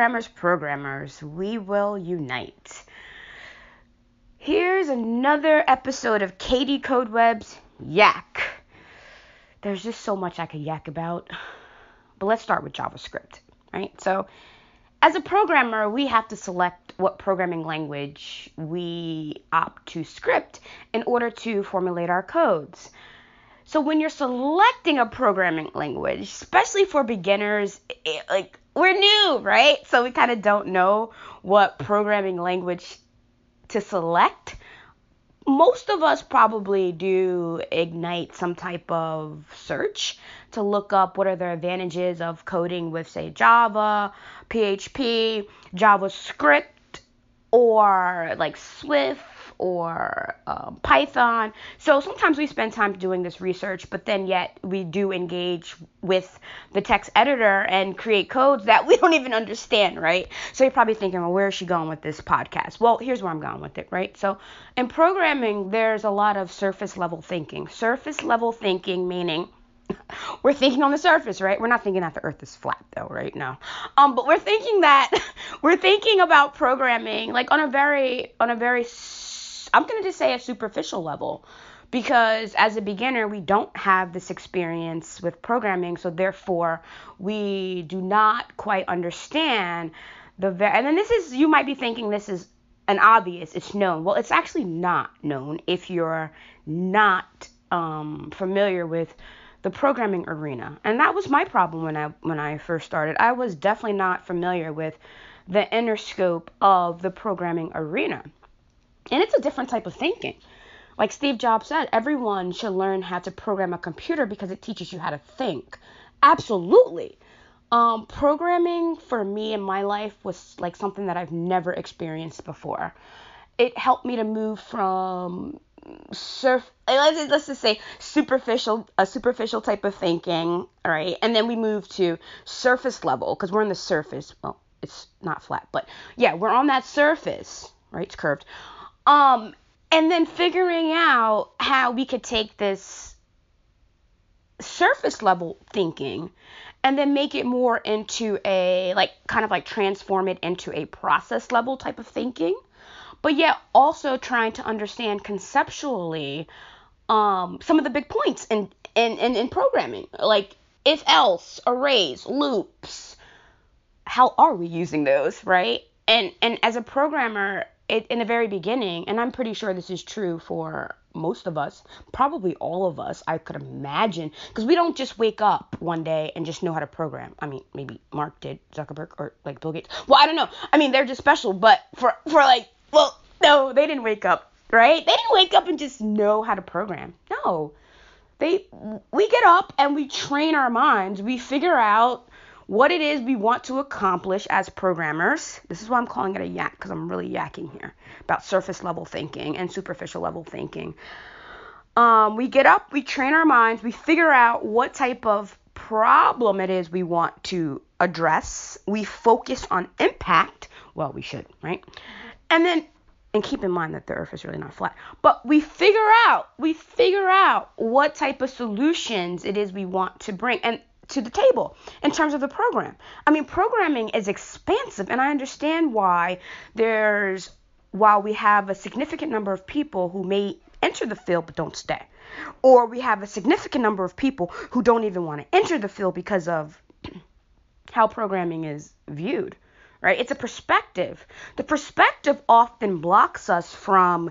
programmers, programmers, we will unite. Here's another episode of Katie Code Web's Yak. There's just so much I could yak about. But let's start with JavaScript, right? So, as a programmer, we have to select what programming language we opt to script in order to formulate our codes. So when you're selecting a programming language, especially for beginners, it, like we're new, right? So we kind of don't know what programming language to select. Most of us probably do ignite some type of search to look up what are the advantages of coding with, say, Java, PHP, JavaScript, or like Swift or um, Python. So sometimes we spend time doing this research, but then yet we do engage with the text editor and create codes that we don't even understand, right? So you're probably thinking, well, where is she going with this podcast? Well, here's where I'm going with it, right? So in programming, there's a lot of surface level thinking. Surface level thinking meaning we're thinking on the surface, right? We're not thinking that the earth is flat though, right? No. Um, but we're thinking that we're thinking about programming like on a very on a very I'm going to just say a superficial level because as a beginner we don't have this experience with programming so therefore we do not quite understand the ve- and then this is you might be thinking this is an obvious it's known well it's actually not known if you're not um, familiar with the programming arena. And that was my problem when I when I first started. I was definitely not familiar with the inner scope of the programming arena. And it's a different type of thinking. Like Steve Jobs said, everyone should learn how to program a computer because it teaches you how to think. Absolutely. Um, programming for me in my life was like something that I've never experienced before. It helped me to move from surf let's, let's just say superficial a superficial type of thinking all right and then we move to surface level because we're on the surface well it's not flat but yeah we're on that surface right it's curved um and then figuring out how we could take this surface level thinking and then make it more into a like kind of like transform it into a process level type of thinking but yet also trying to understand conceptually um, some of the big points in, in, in, in programming, like if else, arrays, loops. How are we using those, right? And and as a programmer, it, in the very beginning, and I'm pretty sure this is true for most of us, probably all of us, I could imagine, because we don't just wake up one day and just know how to program. I mean, maybe Mark did, Zuckerberg, or like Bill Gates. Well, I don't know. I mean, they're just special, but for for like well, no, they didn't wake up, right? They didn't wake up and just know how to program. No. They we get up and we train our minds. We figure out what it is we want to accomplish as programmers. This is why I'm calling it a yak because I'm really yakking here about surface level thinking and superficial level thinking. Um, we get up, we train our minds, we figure out what type of problem it is we want to address. We focus on impact. Well, we should, right? And then, and keep in mind that the earth is really not flat, but we figure out, we figure out what type of solutions it is we want to bring and to the table in terms of the program. I mean, programming is expansive, and I understand why there's, while we have a significant number of people who may enter the field but don't stay, or we have a significant number of people who don't even want to enter the field because of how programming is viewed right? It's a perspective. The perspective often blocks us from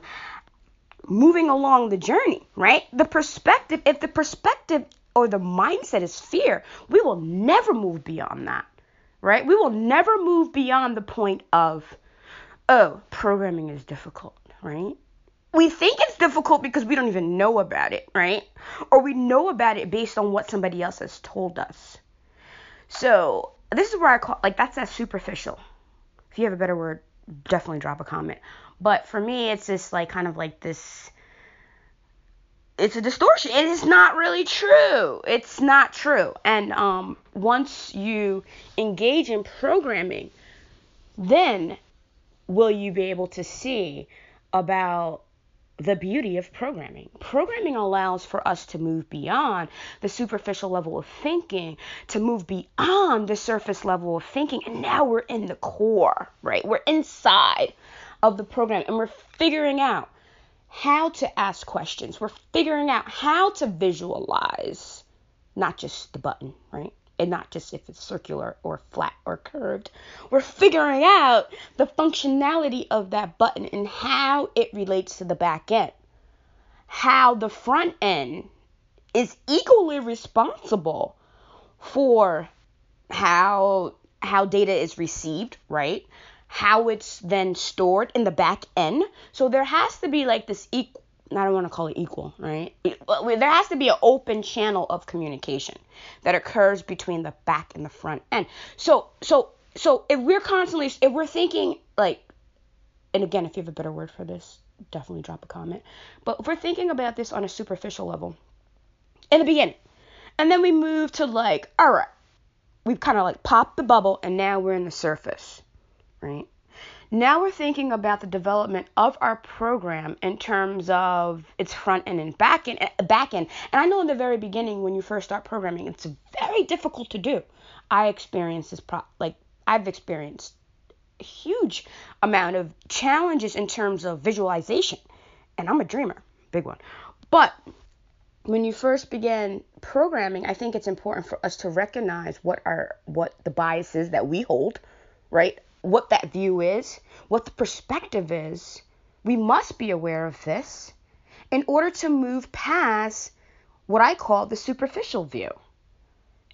moving along the journey, right? The perspective, if the perspective or the mindset is fear, we will never move beyond that, right? We will never move beyond the point of, oh, programming is difficult, right? We think it's difficult because we don't even know about it, right? Or we know about it based on what somebody else has told us. So this is where I call like that's that superficial. If you have a better word, definitely drop a comment. But for me, it's just like kind of like this. It's a distortion. It is not really true. It's not true. And um, once you engage in programming, then will you be able to see about the beauty of programming. Programming allows for us to move beyond the superficial level of thinking, to move beyond the surface level of thinking, and now we're in the core, right? We're inside of the program and we're figuring out how to ask questions. We're figuring out how to visualize, not just the button, right? And not just if it's circular or flat or curved. We're figuring out the functionality of that button and how it relates to the back end. How the front end is equally responsible for how how data is received, right? How it's then stored in the back end. So there has to be like this equal. I don't want to call it equal, right? There has to be an open channel of communication that occurs between the back and the front end. So, so, so if we're constantly, if we're thinking like, and again, if you have a better word for this, definitely drop a comment. But if we're thinking about this on a superficial level, in the beginning, and then we move to like, all right, we've kind of like popped the bubble, and now we're in the surface right? Now we're thinking about the development of our program in terms of its front end and back end, eh, back end. And I know in the very beginning when you first start programming, it's very difficult to do. I experienced this pro- like I've experienced a huge amount of challenges in terms of visualization. And I'm a dreamer, big one. But when you first begin programming, I think it's important for us to recognize what are what the biases that we hold, right? What that view is, what the perspective is. We must be aware of this in order to move past what I call the superficial view.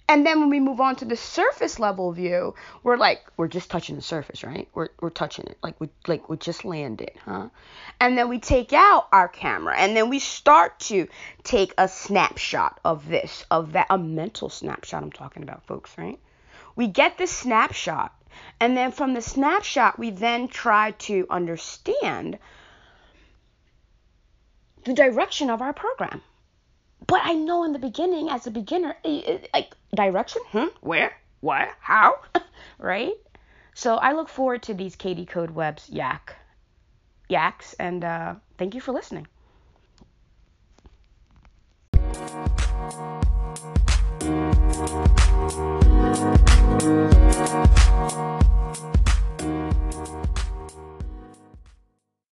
And then when we move on to the surface level view, we're like we're just touching the surface, right? We're we're touching it like we like we just landed, huh? And then we take out our camera and then we start to take a snapshot of this, of that a mental snapshot I'm talking about, folks, right? We get this snapshot and then from the snapshot, we then try to understand the direction of our program. But I know in the beginning, as a beginner, like direction, hmm, where, what, how, right? So I look forward to these KD Code Webs yak, yaks, and uh, thank you for listening.